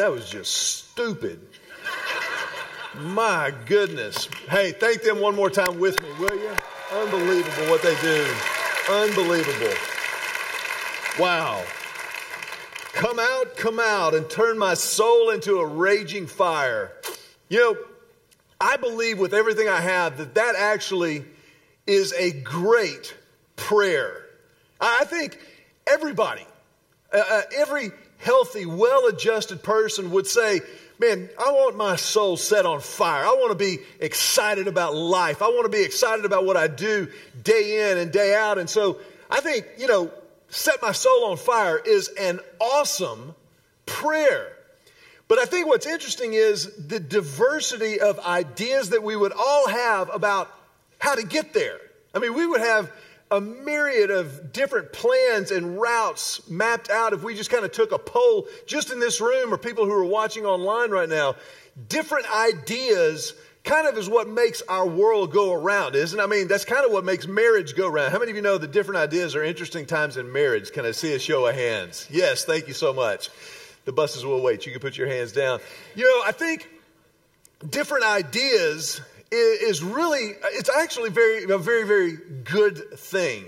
That was just stupid. My goodness. Hey, thank them one more time with me, will you? Unbelievable what they do. Unbelievable. Wow. Come out, come out, and turn my soul into a raging fire. You know, I believe with everything I have that that actually is a great prayer. I think everybody uh, uh, every healthy, well adjusted person would say, Man, I want my soul set on fire. I want to be excited about life. I want to be excited about what I do day in and day out. And so I think, you know, set my soul on fire is an awesome prayer. But I think what's interesting is the diversity of ideas that we would all have about how to get there. I mean, we would have a myriad of different plans and routes mapped out. If we just kind of took a poll just in this room or people who are watching online right now, different ideas kind of is what makes our world go around, isn't it? I mean, that's kind of what makes marriage go around. How many of you know that different ideas are interesting times in marriage? Can I see a show of hands? Yes, thank you so much. The buses will wait. You can put your hands down. You know, I think different ideas is really, it's actually very, a very, very good thing.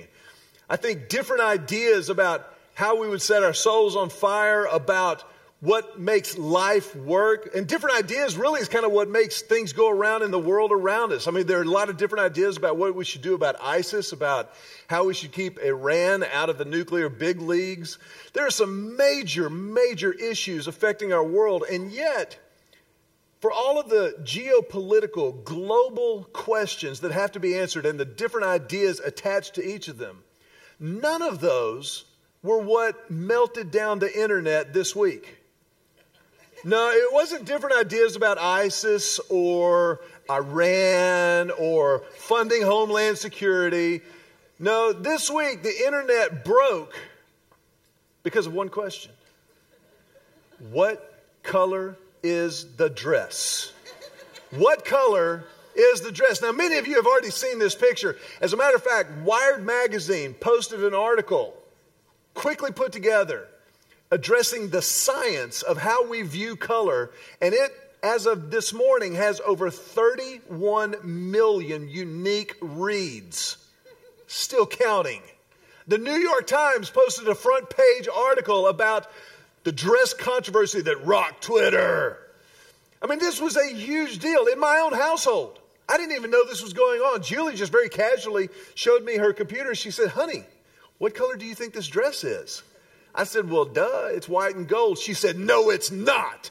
I think different ideas about how we would set our souls on fire, about what makes life work, and different ideas really is kind of what makes things go around in the world around us. I mean, there are a lot of different ideas about what we should do about ISIS, about how we should keep Iran out of the nuclear big leagues. There are some major, major issues affecting our world, and yet, for all of the geopolitical, global questions that have to be answered and the different ideas attached to each of them, none of those were what melted down the internet this week. No, it wasn't different ideas about ISIS or Iran or funding homeland security. No, this week the internet broke because of one question What color is the dress? What color is the dress? Now, many of you have already seen this picture. As a matter of fact, Wired Magazine posted an article, quickly put together, addressing the science of how we view color. And it, as of this morning, has over 31 million unique reads. Still counting. The New York Times posted a front page article about the dress controversy that rocked Twitter. I mean, this was a huge deal in my own household. I didn't even know this was going on. Julie just very casually showed me her computer. She said, Honey, what color do you think this dress is? I said, Well, duh, it's white and gold. She said, No, it's not.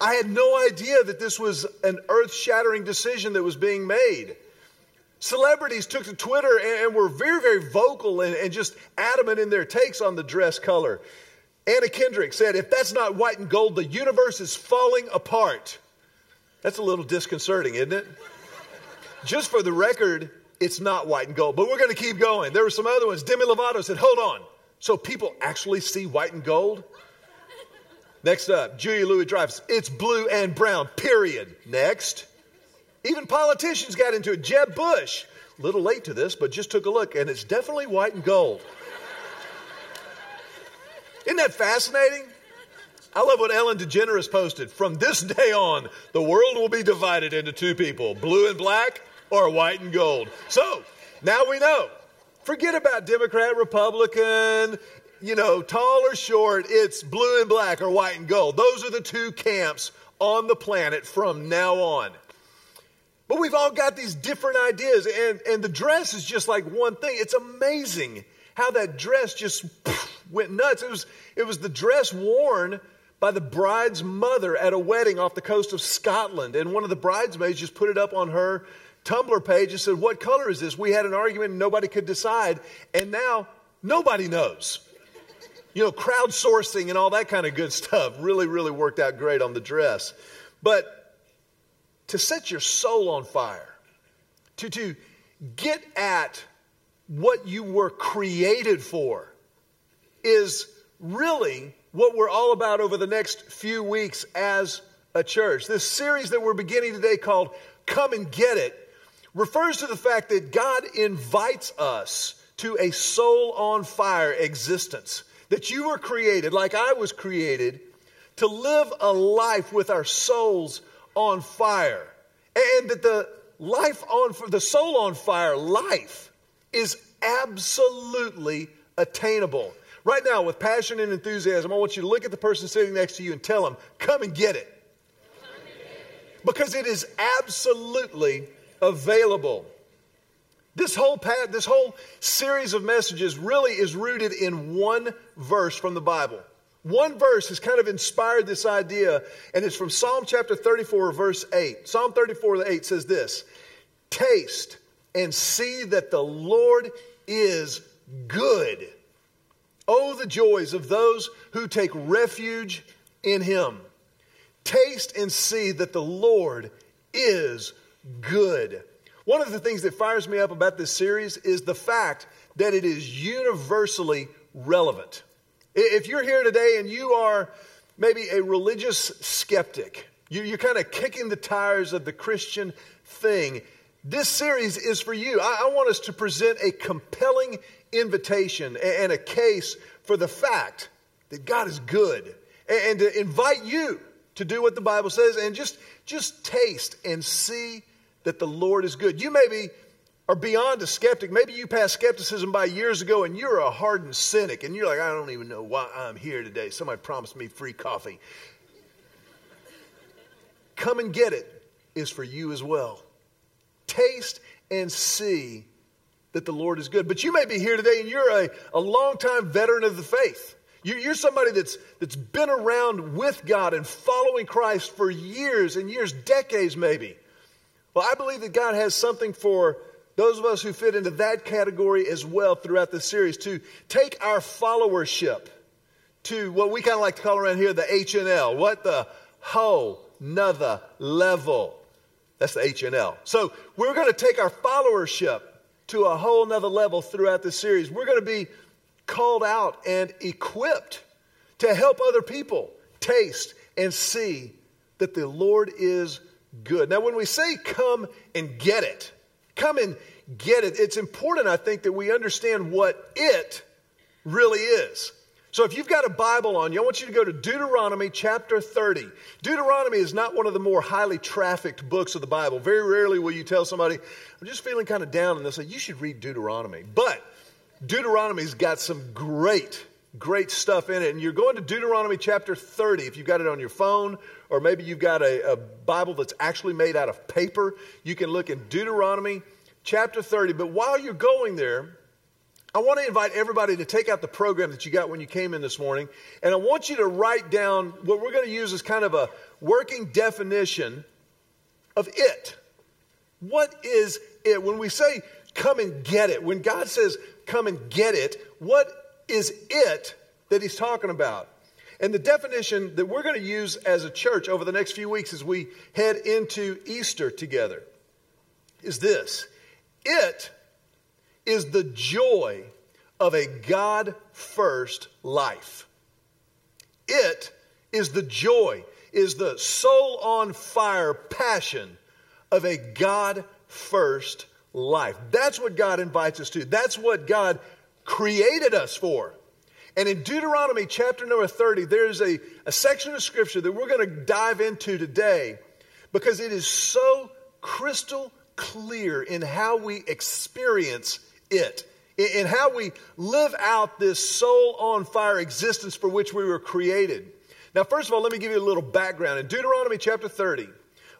I had no idea that this was an earth shattering decision that was being made. Celebrities took to Twitter and, were very, very vocal and, and just adamant in their takes on the dress color. Anna Kendrick said, If that's not white and gold, the universe is falling apart. That's a little disconcerting, isn't it? Just for the record, it's not white and gold, but we're going to keep going. There were some other ones. Demi Lovato said, Hold on. So people actually see white and gold? Next up, Julia Louis Dreyfus. It's blue and brown, period. Next. Even politicians got into it. Jeb Bush, a little late to this, but just took a look, and it's definitely white and gold. Isn't that fascinating? I love what Ellen DeGeneres posted. From this day on, the world will be divided into two people blue and black or white and gold. So now we know. Forget about Democrat, Republican, you know, tall or short. It's blue and black or white and gold. Those are the two camps on the planet from now on. But we've all got these different ideas, and, and the dress is just like one thing. It's amazing how that dress just went nuts. It was, it was the dress worn by the bride's mother at a wedding off the coast of Scotland. And one of the bridesmaids just put it up on her Tumblr page and said, What color is this? We had an argument and nobody could decide. And now nobody knows. You know, crowdsourcing and all that kind of good stuff really, really worked out great on the dress. But to set your soul on fire, to, to get at what you were created for, is really what we're all about over the next few weeks as a church. This series that we're beginning today called Come and Get It refers to the fact that God invites us to a soul on fire existence. That you were created, like I was created, to live a life with our souls on fire. And that the life on the soul on fire life is absolutely attainable. Right now, with passion and enthusiasm, I want you to look at the person sitting next to you and tell them, come and get it. Because it is absolutely available. This whole path, this whole series of messages really is rooted in one verse from the Bible. One verse has kind of inspired this idea, and it's from Psalm chapter 34, verse 8. Psalm 34, 8 says this Taste and see that the Lord is good. Oh, the joys of those who take refuge in him. Taste and see that the Lord is good. One of the things that fires me up about this series is the fact that it is universally relevant. If you're here today and you are maybe a religious skeptic, you're kind of kicking the tires of the Christian thing, this series is for you. I want us to present a compelling invitation and a case for the fact that God is good and to invite you to do what the Bible says and just, just taste and see that the Lord is good. You maybe are beyond a skeptic. Maybe you passed skepticism by years ago and you're a hardened cynic and you're like, I don't even know why I'm here today. Somebody promised me free coffee. Come and get it is for you as well. Taste and see that the Lord is good. But you may be here today and you're a, a longtime veteran of the faith. You're somebody that's, that's been around with God and following Christ for years and years, decades maybe. Well, I believe that God has something for those of us who fit into that category as well throughout the series to take our followership to what we kind of like to call around here the H and L. What the whole nother level. That's the H and L. So we're going to take our followership to a whole nother level throughout this series. We're going to be called out and equipped to help other people taste and see that the Lord is good. Now, when we say come and get it, come and get it, it's important, I think, that we understand what it really is. So, if you've got a Bible on you, I want you to go to Deuteronomy chapter 30. Deuteronomy is not one of the more highly trafficked books of the Bible. Very rarely will you tell somebody, I'm just feeling kind of down, and they'll say, You should read Deuteronomy. But Deuteronomy's got some great, great stuff in it. And you're going to Deuteronomy chapter 30 if you've got it on your phone, or maybe you've got a, a Bible that's actually made out of paper. You can look in Deuteronomy chapter 30. But while you're going there, I want to invite everybody to take out the program that you got when you came in this morning, and I want you to write down what we're going to use as kind of a working definition of it. What is it? When we say come and get it, when God says come and get it. What is it that he's talking about? And the definition that we're going to use as a church over the next few weeks as we head into Easter together is this it is the joy of a God first life. It is the joy, is the soul on fire passion of a God first life. That's what God invites us to. That's what God created us for. And in Deuteronomy chapter number 30, there's a, a section of scripture that we're going to dive into today because it is so crystal clear in how we experience it, in, how we live out this soul on fire existence for which we were created. Now, first of all, let me give you a little background. In Deuteronomy chapter 30,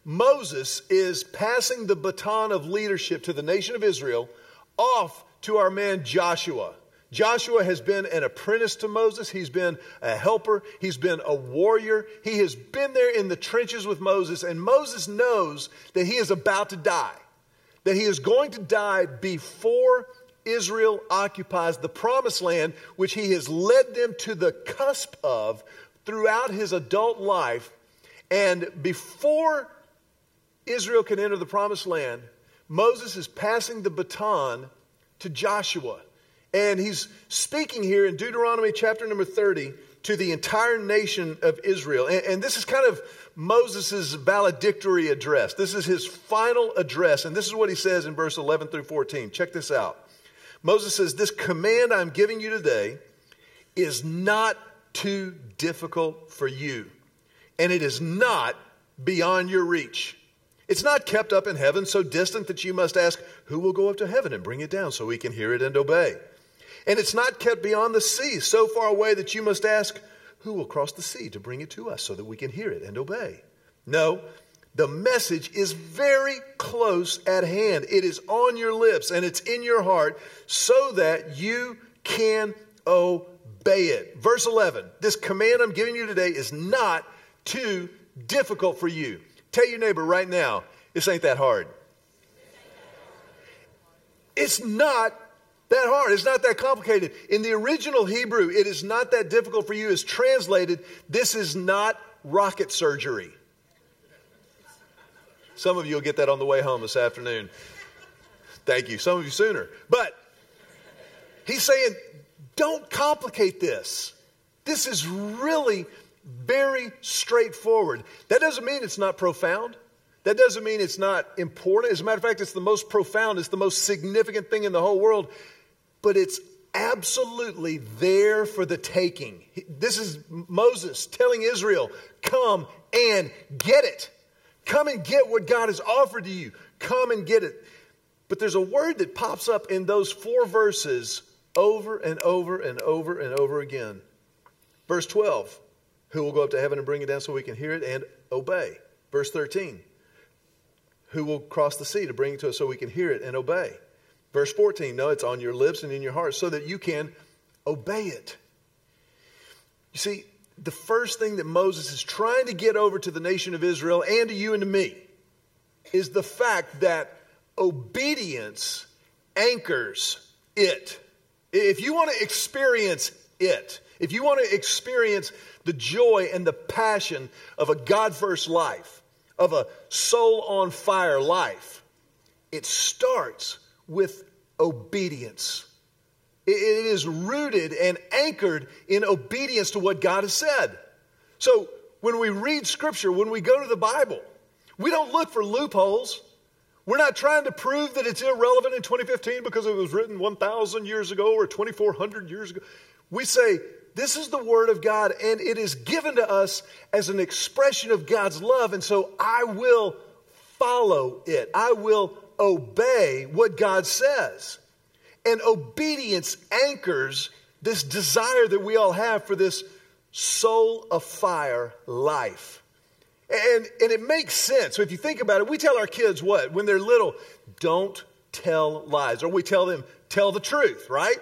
Moses is passing the baton of leadership to the nation of Israel off to our man Joshua. Joshua has been an apprentice to Moses. He's been a helper. He's been a warrior. He has been there in the trenches with Moses, and Moses knows that he is about to die, that he is going to die before Israel occupies the promised land, which he has led them to the cusp of throughout his adult life. And before Israel can enter the promised land, Moses is passing the baton to Joshua. And he's speaking here in Deuteronomy chapter number 30 to the entire nation of Israel. And, and this is kind of Moses' valedictory address. This is his final address. And this is what he says in verse 11 through 14. Check this out. Moses says, This command I'm giving you today is not too difficult for you, and it is not beyond your reach. It's not kept up in heaven so distant that you must ask, Who will go up to heaven and bring it down so we can hear it and obey? And it's not kept beyond the sea so far away that you must ask, Who will cross the sea to bring it to us so that we can hear it and obey? No, the message is very close at hand. It is on your lips and it's in your heart so that you can obey it. Verse 11 This command I'm giving you today is not too difficult for you. Tell your neighbor right now, this ain't that hard. It's not that hard. It's not that complicated. In the original Hebrew, it is not that difficult for you. It's translated, this is not rocket surgery. Some of you will get that on the way home this afternoon. Thank you. Some of you sooner. But he's saying, don't complicate this. This is really very straightforward. That doesn't mean it's not profound. That doesn't mean it's not important. As a matter of fact, it's the most profound, it's the most significant thing in the whole world. But it's absolutely there for the taking. This is Moses telling Israel, come and get it. Come and get what God has offered to you. Come and get it. But there's a word that pops up in those four verses over and over and over and over again. Verse 12, who will go up to heaven and bring it down so we can hear it and obey? Verse 13, who will cross the sea to bring it to us so we can hear it and obey? Verse 14, no, it's on your lips and in your heart so that you can obey it. You see, the first thing that Moses is trying to get over to the nation of Israel and to you and to me is the fact that obedience anchors it. If you want to experience it, if you want to experience the joy and the passion of a God first life, of a soul on fire life, it starts with obedience. It is rooted and anchored in obedience to what God has said. So when we read Scripture, when we go to the Bible, we don't look for loopholes. We're not trying to prove that it's irrelevant in 2015 because it was written 1,000 years ago or 2,400 years ago. We say, this is the Word of God, and it is given to us as an expression of God's love, and so I will follow it. I will obey what God says. And obedience anchors this desire that we all have for this soul of fire life. And, and it makes sense. So if you think about it, we tell our kids what? When they're little, don't tell lies. Or we tell them, tell the truth, right?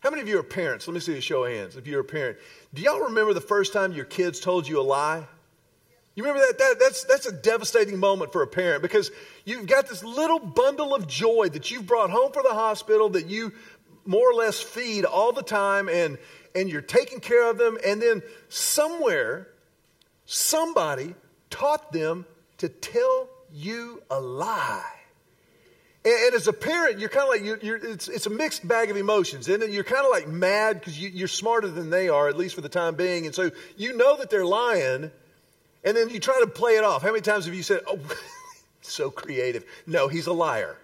How many of you are parents? Let me see a show of hands if you're a parent. Do y'all remember the first time your kids told you a lie? You remember that? that? That's, that's a devastating moment for a parent because you've got this little bundle of joy that you've brought home from the hospital that you more or less feed all the time and, and you're taking care of them. And then somewhere, somebody taught them to tell you a lie. And, and as a parent, you're kind of like, you're, you're, it's, it's a mixed bag of emotions. And you're kind of like mad because you, you're smarter than they are, at least for the time being. And so you know that they're lying and then you try to play it off. How many times have you said, oh, so creative? No, he's a liar.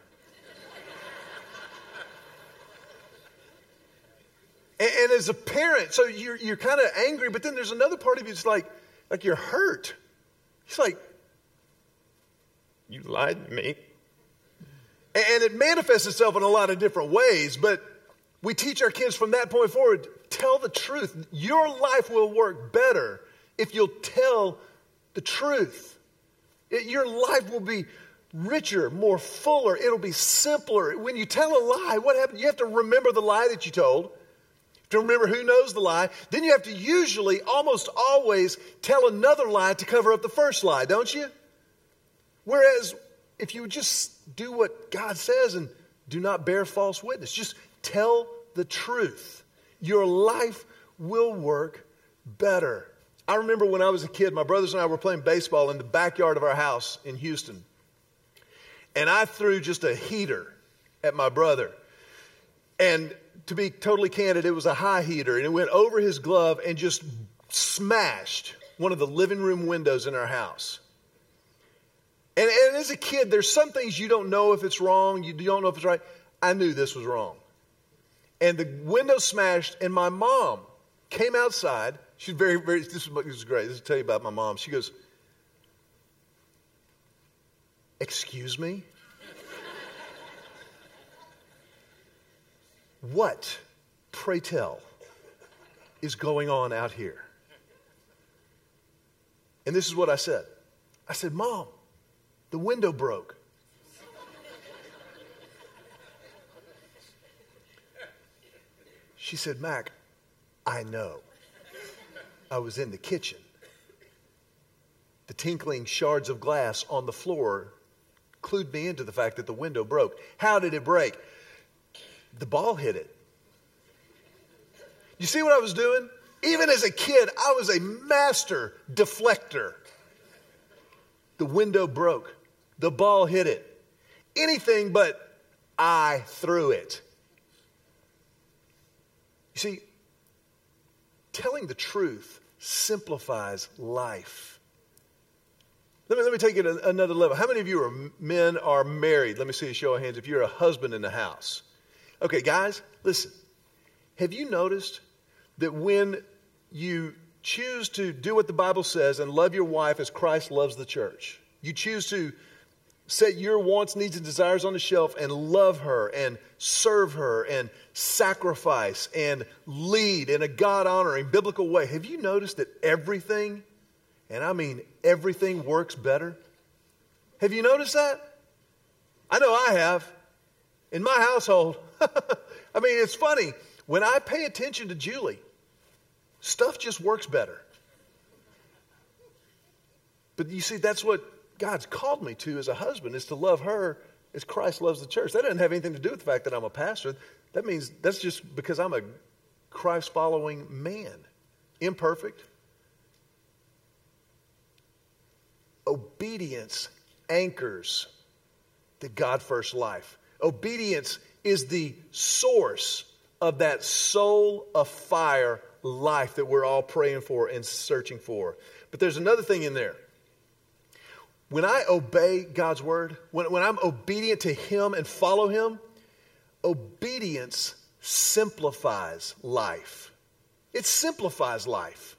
and, and, as a parent, so you're, you're kind of angry, but then there's another part of you that's like, like you're hurt. It's like, you lied to me. And, and it manifests itself in a lot of different ways, but we teach our kids from that point forward tell the truth. Your life will work better if you'll tell the truth. Your life will be richer, more fuller. It'll be simpler. When you tell a lie, what happens? You have to remember the lie that you told. To remember who knows the lie. Then you have to usually, almost always, tell another lie to cover up the first lie, don't you? Whereas if you just do what God says and do not bear false witness, just tell the truth, your life will work better. I remember when I was a kid, my brothers and I were playing baseball in the backyard of our house in Houston. And I threw just a heater at my brother. And to be totally candid, it was a high heater. And it went over his glove and just smashed one of the living room windows in our house. And, and as a kid, there's some things you don't know if it's wrong, you don't know if it's right. I knew this was wrong. And the window smashed, and my mom came outside She's very, very, this is, this is great. This is tell you about my mom. She goes, Excuse me? what, pray tell, is going on out here? And this is what I said I said, Mom, the window broke. She said, Mac, I know. I was in the kitchen. The tinkling shards of glass on the floor clued me into the fact that the window broke. How did it break? The ball hit it. You see what I was doing? Even as a kid, I was a master deflector. The window broke. The ball hit it. Anything but I threw it. You see, telling the truth simplifies life. Let me, let me take it another level. How many of you are men are married? Let me see a show of hands if you're a husband in the house. Okay, guys, listen. Have you noticed that when you choose to do what the Bible says and love your wife as Christ loves the church, you choose to set your wants, needs, and desires on the shelf and love her and serve her and sacrifice and lead in a God honoring biblical way. Have you noticed that everything, and I mean everything, works better? Have you noticed that? I know I have. In my household, I mean, it's funny. When I pay attention to Julie, stuff just works better. But you see, that's what God's called me to as a husband is to love her as Christ loves the church. That doesn't have anything to do with the fact that I'm a pastor. That means that's just because I'm a Christ following man, imperfect. Obedience anchors the God first life. Obedience is the source of that soul of fire life that we're all praying for and searching for. But there's another thing in there. When I obey God's word, when, when I'm obedient to Him and follow Him, obedience simplifies life. It simplifies life.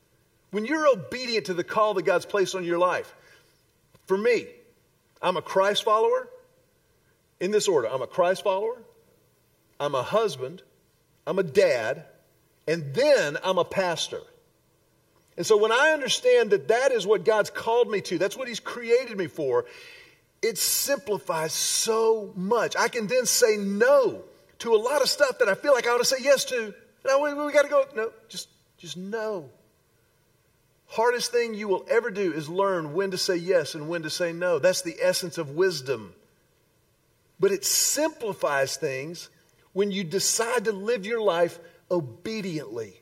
When you're obedient to the call that God's placed on your life, for me, I'm a Christ follower in this order I'm a Christ follower, I'm a husband, I'm a dad, and then I'm a pastor. And so when I understand that that is what God's called me to, that's what He's created me for, it simplifies so much. I can then say no to a lot of stuff that I feel like I ought to say yes to. No, we, we got to go. No, just, just no. Hardest thing you will ever do is learn when to say yes and when to say no. That's the essence of wisdom. But it simplifies things when you decide to live your life obediently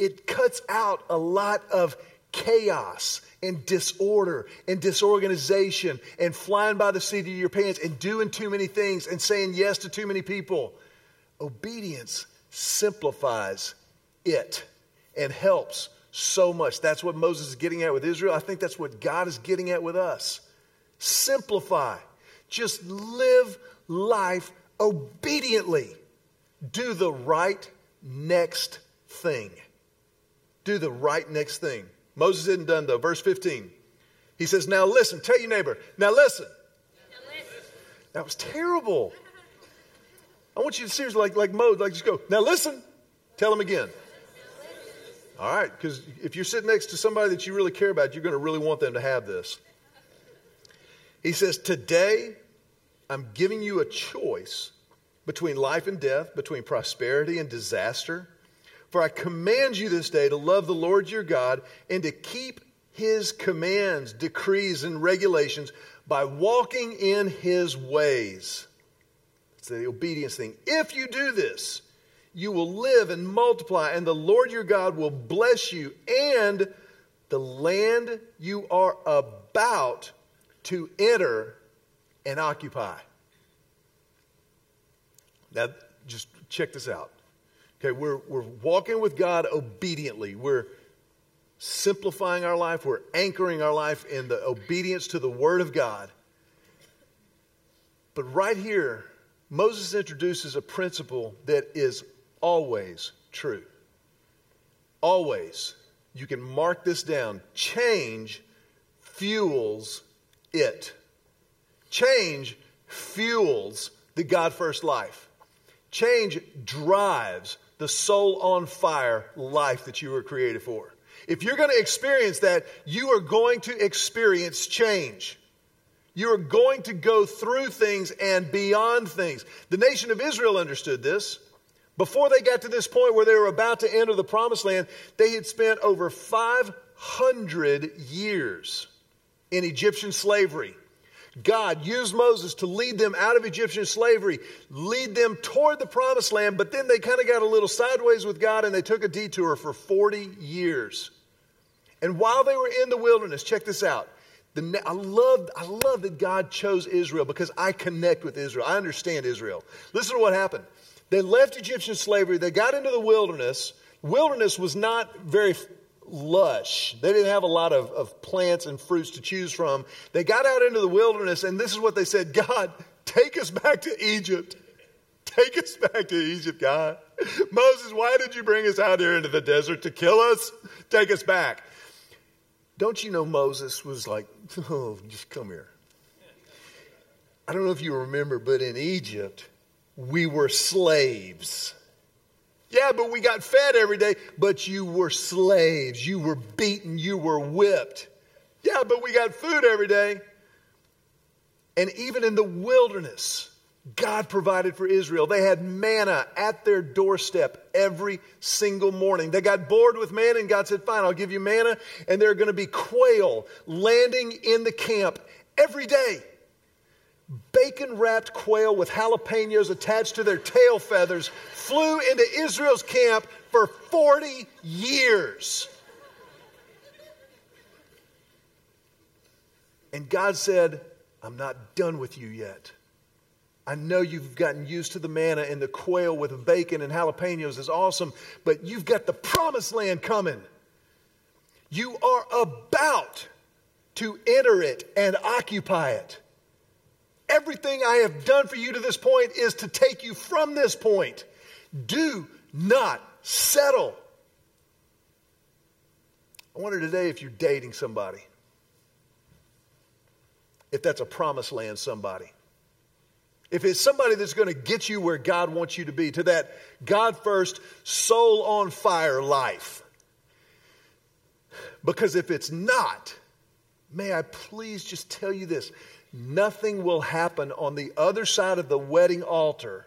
it cuts out a lot of chaos and disorder and disorganization and flying by the seat of your pants and doing too many things and saying yes to too many people. Obedience simplifies it and helps so much. That's what Moses is getting at with Israel. I think that's what God is getting at with us. Simplify. Just live life obediently. Do the right next thing do the right next thing. Moses isn't done though. Verse 15. He says, Now listen, tell your neighbor, now listen. That was terrible. I want you to seriously, like, like Moses, like just go, now listen. Tell him again. All right, because if you're sitting next to somebody that you really care about, you're going to really want them to have this. He says, Today I'm giving you a choice between life and death, between prosperity and disaster. For I command you this day to love the Lord your God and to keep his commands, decrees, and regulations by walking in his ways. It's the obedience thing. If you do this, you will live and multiply, and the Lord your God will bless you, and the land you are about to enter and occupy. Now, just check this out. Okay, we're, we're walking with God obediently. We're simplifying our life. We're anchoring our life in the obedience to the Word of God. But right here, Moses introduces a principle that is always true. Always. You can mark this down. Change fuels it. Change fuels the God first life. Change drives the soul on fire life that you were created for. If you're going to experience that, you are going to experience change. You are going to go through things and beyond things. The nation of Israel understood this. Before they got to this point where they were about to enter the promised land, they had spent over 500 years in Egyptian slavery. God used Moses to lead them out of Egyptian slavery, lead them toward the promised land, but then they kind of got a little sideways with God and they took a detour for 40 years. And while they were in the wilderness, check this out, The, I, love, I love that God chose Israel because I connect with Israel. I understand Israel. Listen to what happened. They left Egyptian slavery, they got into the wilderness. Wilderness was not very lush. They didn't have a lot of, of plants and fruits to choose from. They got out into the wilderness, and this is what they said God, take us back to Egypt. Take us back to Egypt, God. Moses, why did you bring us out here into the desert to kill us? Take us back. Don't you know Moses was like, oh, just come here. I don't know if you remember, but in Egypt, we were slaves. Yeah, but we got fed every day, but you were slaves. You were beaten. You were whipped. Yeah, but we got food every day. And even in the wilderness, God provided for Israel. They had manna at their doorstep every single morning. They got bored with manna, and God said, Fine, I'll give you manna. And there are going to be quail landing in the camp every day. Bacon wrapped quail with jalapenos attached to their tail feathers flew into Israel's camp for 40 years. And God said, I'm not done with you yet. I know you've gotten used to the manna and the quail with bacon and jalapenos is awesome, but you've got the promised land coming. You are about to enter it and occupy it. Everything I have done for you to this point is to take you from this point. Do not settle. I wonder today if you're dating somebody, if that's a promised land somebody. If it's somebody that's going to get you where God wants you to be, to that God first, soul on fire life. Because if it's not, may I please just tell you this nothing will happen on the other side of the wedding altar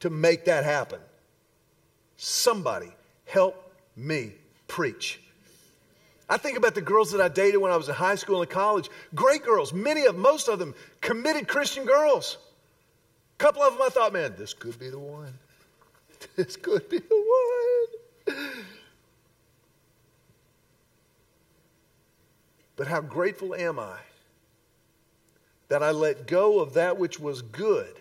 to make that happen. Somebody help me preach. I think about the girls that I dated when I was in high school and college. Great girls, many of most of them committed Christian girls. A couple of them I thought, man, this could be the one. This could be the one. But how grateful am I that I let go of that which was good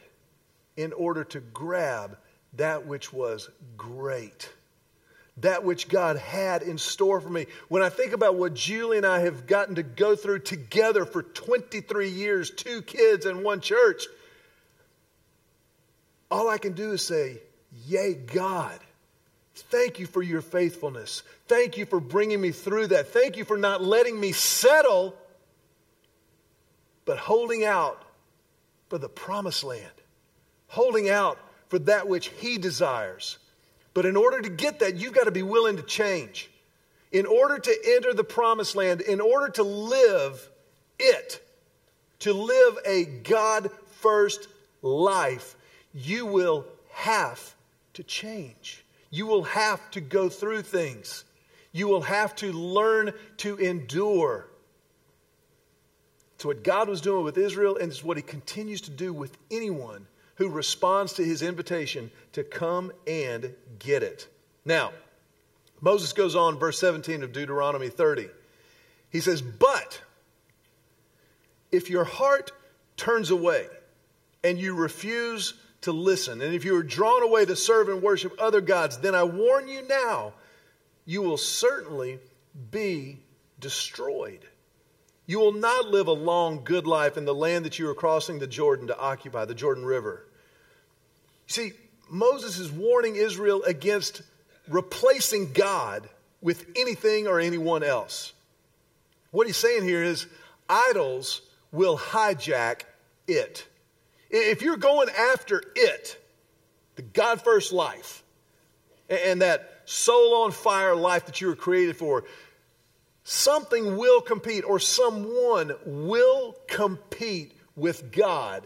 in order to grab that which was great, that which God had in store for me. When I think about what Julie and I have gotten to go through together for 23 years, two kids and one church, all I can do is say, Yay, God. Thank you for your faithfulness. Thank you for bringing me through that. Thank you for not letting me settle, but holding out for the promised land holding out for that which He desires. But in order to get that, you've got to be willing to change. In order to enter the promised land, in order to live it, to live a God first life, you will have to change. You will have to go through things. You will have to learn to endure. It's what God was doing with Israel, and it's what He continues to do with anyone who responds to his invitation to come and get it. Now, Moses goes on, verse 17 of Deuteronomy 30. He says, But if your heart turns away and you refuse to listen, and if you are drawn away to serve and worship other gods, then I warn you now, you will certainly be destroyed. You will not live a long, good life in the land that you are crossing the Jordan to occupy, the Jordan River. See, Moses is warning Israel against replacing God with anything or anyone else. What he's saying here is idols will hijack it. If you're going after it, the God first life, and that soul on fire life that you were created for, something will compete or someone will compete with God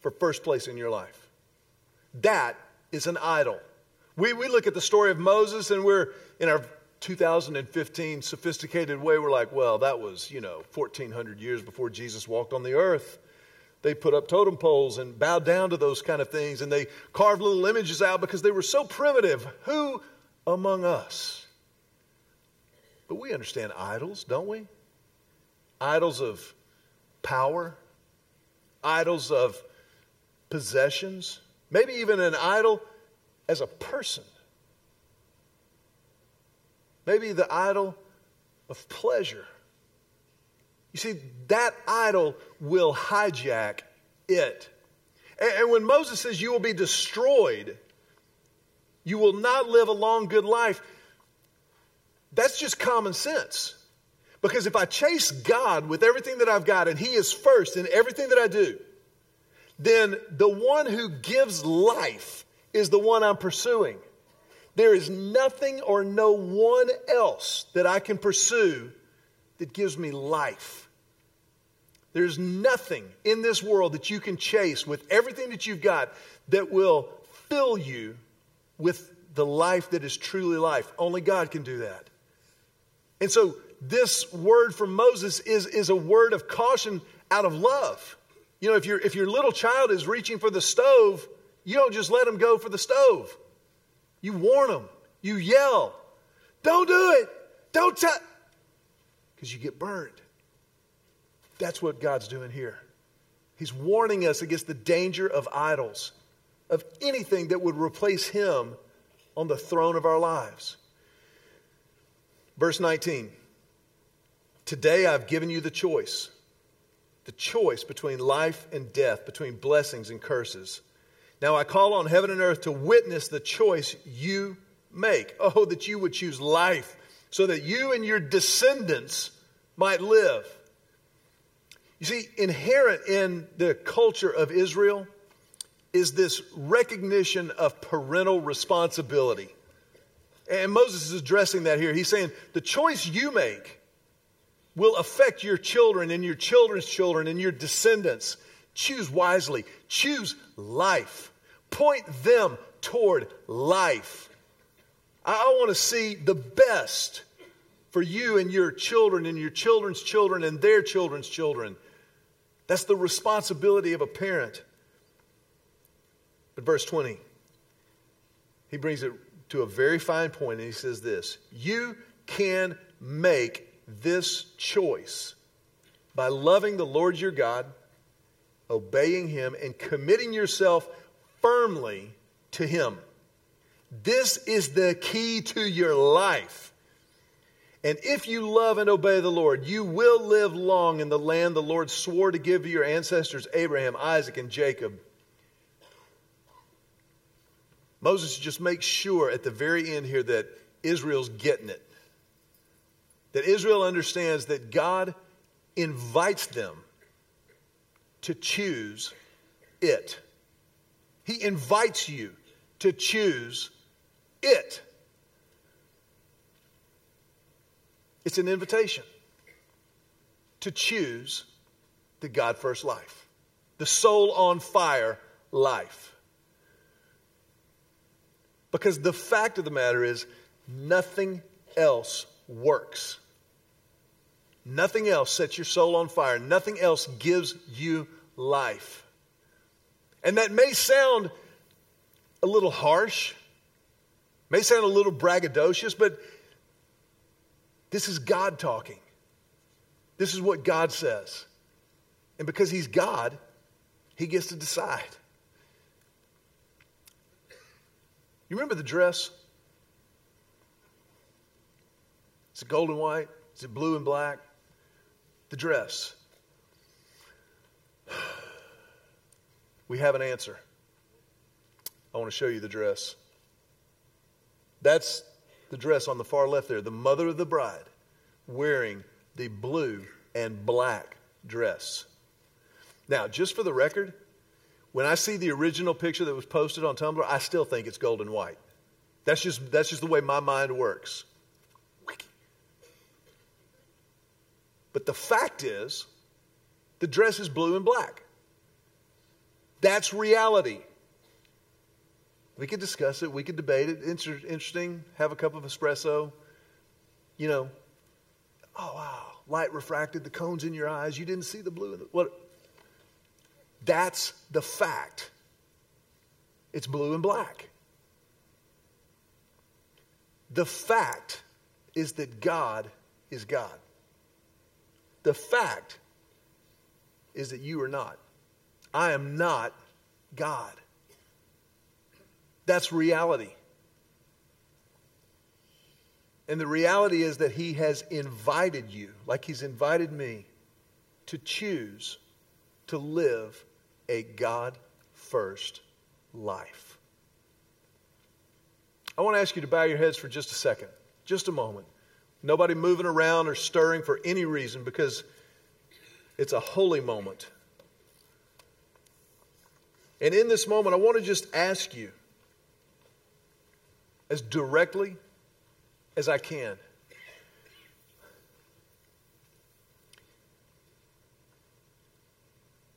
for first place in your life. That is an idol. We, we look at the story of Moses and we're in our 2015 sophisticated way, we're like, well, that was, you know, 1400 years before Jesus walked on the earth. They put up totem poles and bowed down to those kind of things and they carved little images out because they were so primitive. Who among us? But we understand idols, don't we? idols of power, idols of possessions, maybe even an idol as a person. Maybe the idol of pleasure. You see, that idol will hijack it. And, and when Moses says, You will be destroyed, you will not live a long, good life, that's just common sense. Because if I chase God with everything that I've got and He is first in everything that I do, then the one who gives life is the one I'm pursuing. There is nothing or no one else that I can pursue that gives me life. There's nothing in this world that you can chase with everything that you've got that will fill you with the life that is truly life. Only God can do that. And so, this word from Moses is, is a word of caution out of love. You know, if, your if your little child is reaching for the stove, you don't just let them go for the stove. You warn them, you yell, don't do it, don't touch, because you get burned. That's what God's doing here. He's warning us against the danger of idols, of anything that would replace Him on the throne of our lives. Verse 19 Today I've given you the choice the choice between life and death, between blessings and curses. Now I call on heaven and earth to witness the choice you make. Oh, that you would choose life so that you and your descendants might live. You see, inherent in the culture of Israel is this recognition of parental responsibility. And Moses is addressing that here. He's saying the choice you make will affect your children and your children's children and your descendants. Choose wisely, choose life, point them toward life. I want to see the best for you and your children and your children's children and their children's children. That's the responsibility of a parent. But verse 20, he brings it to a very fine point, and he says this You can make this choice by loving the Lord your God, obeying him, and committing yourself firmly to him. This is the key to your life. And if you love and obey the Lord, you will live long in the land the Lord swore to give to your ancestors Abraham, Isaac, and Jacob. Moses just makes sure at the very end here that Israel's getting it. That Israel understands that God invites them to choose it. He invites you to choose it. It's an invitation to choose the God first life, the soul on fire life. Because the fact of the matter is, nothing else works. Nothing else sets your soul on fire. Nothing else gives you life. And that may sound a little harsh, may sound a little braggadocious, but this is God talking. This is what God says. And because He's God, He gets to decide. You remember the dress? Is it gold and white? Is it blue and black? The dress. We have an answer. I want to show you the dress. That's the dress on the far left there, the mother of the bride wearing the blue and black dress. Now, just for the record, when I see the original picture that was posted on Tumblr, I still think it's gold and white. That's just, that's just the way my mind works. But the fact is, the dress is blue and black. That's reality. We could discuss it. We could debate it. Inter- interesting. Have a cup of espresso. You know, oh, wow. Light refracted, the cones in your eyes. You didn't see the blue. The, what? That's the fact. It's blue and black. The fact is that God is God. The fact is that you are not. I am not God. That's reality. And the reality is that He has invited you, like He's invited me, to choose to live a God first life. I want to ask you to bow your heads for just a second, just a moment. Nobody moving around or stirring for any reason because it's a holy moment. And in this moment, I want to just ask you as directly as I can.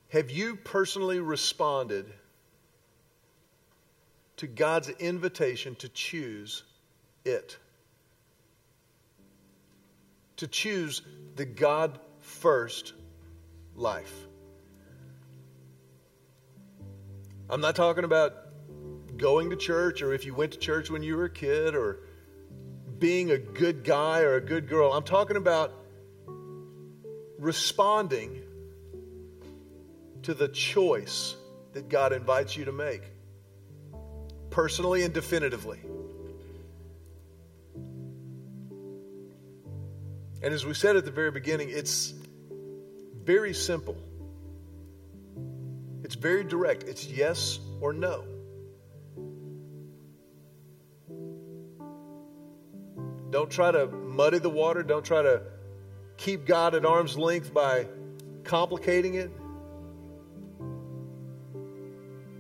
Have you personally responded to God's invitation to choose it? To choose the God first life. I'm not talking about going to church or if you went to church when you were a kid or being a good guy or a good girl. I'm talking about responding to the choice that God invites you to make, personally and definitively. And as we said at the very beginning, it's very simple. It's very direct. It's yes or no. Don't try to muddy the water. Don't try to keep God at arm's length by complicating it.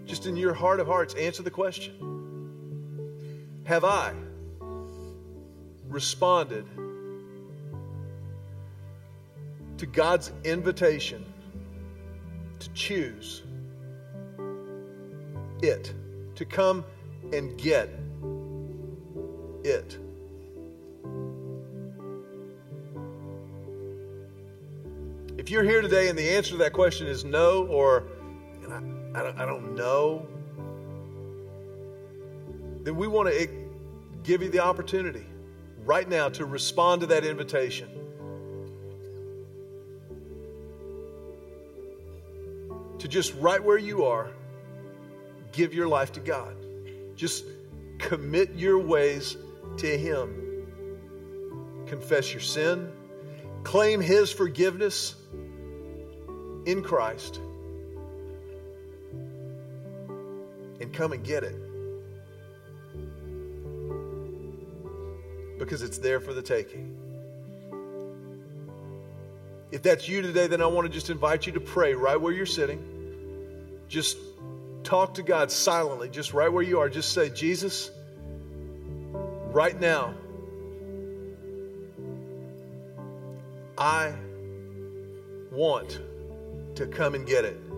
Just in your heart of hearts, answer the question Have I responded to God's invitation to choose it, to come and get it? If you're here today and the answer to that question is no, or I, I, don't, I don't know, then we want to give you the opportunity right now to respond to that invitation. To just right where you are, give your life to God. Just commit your ways to Him. Confess your sin, claim His forgiveness in Christ and come and get it. Because it's there for the taking. If that's you today, then I want to just invite you to pray right where you're sitting. Just talk to God silently, just right where you are. Just say, Jesus, right now, I want to come and get it.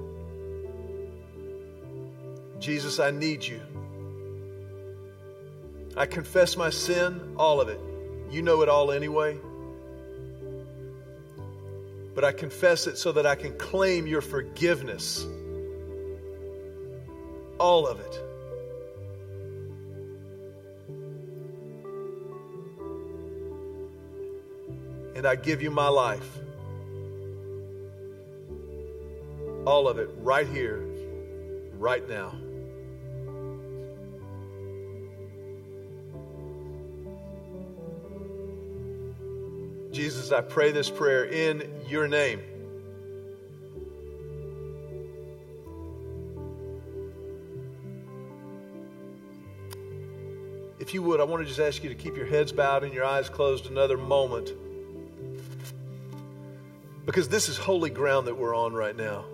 Jesus, I need you. I confess my sin, all of it. You know it all anyway. But I confess it so that I can claim your forgiveness. All of it. And I give you my life. All of it right here, right now. I pray this prayer in your name. If you would, I want to just ask you to keep your heads bowed and your eyes closed another moment. Because this is holy ground that we're on right now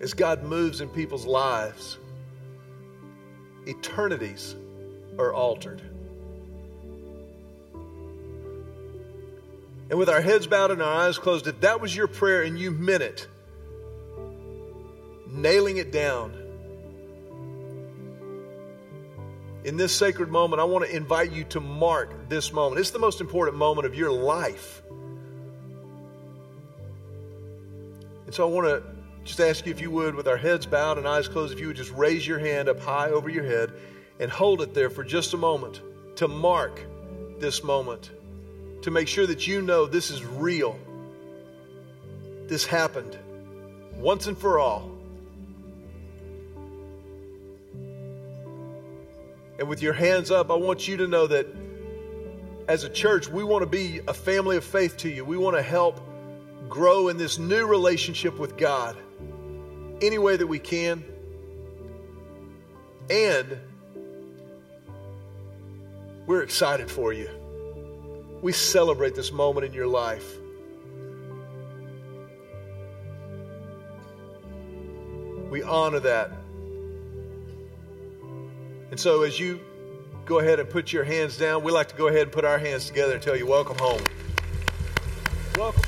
as God moves in people's lives, eternities are altered. And with our heads bowed and our eyes closed, if that was your prayer and you meant it, nailing it down, in this sacred moment, I want to invite you to mark this moment. It's the most important moment of your life. And so I want to just ask you if you would, with our heads bowed and eyes closed, if you would just raise your hand up high over your head and hold it there for just a moment to mark this moment, to make sure that you know this is real. this happened once and for all. And with your hands up, I want you to know that as a church, we want to be a family of faith to you. We want to help grow in this new relationship with God any way that we can. And we're excited for you. We celebrate this moment in your life. We honor that. And so, as you go ahead and put your hands down, we like to go ahead and put our hands together and tell you, Welcome home. Welcome.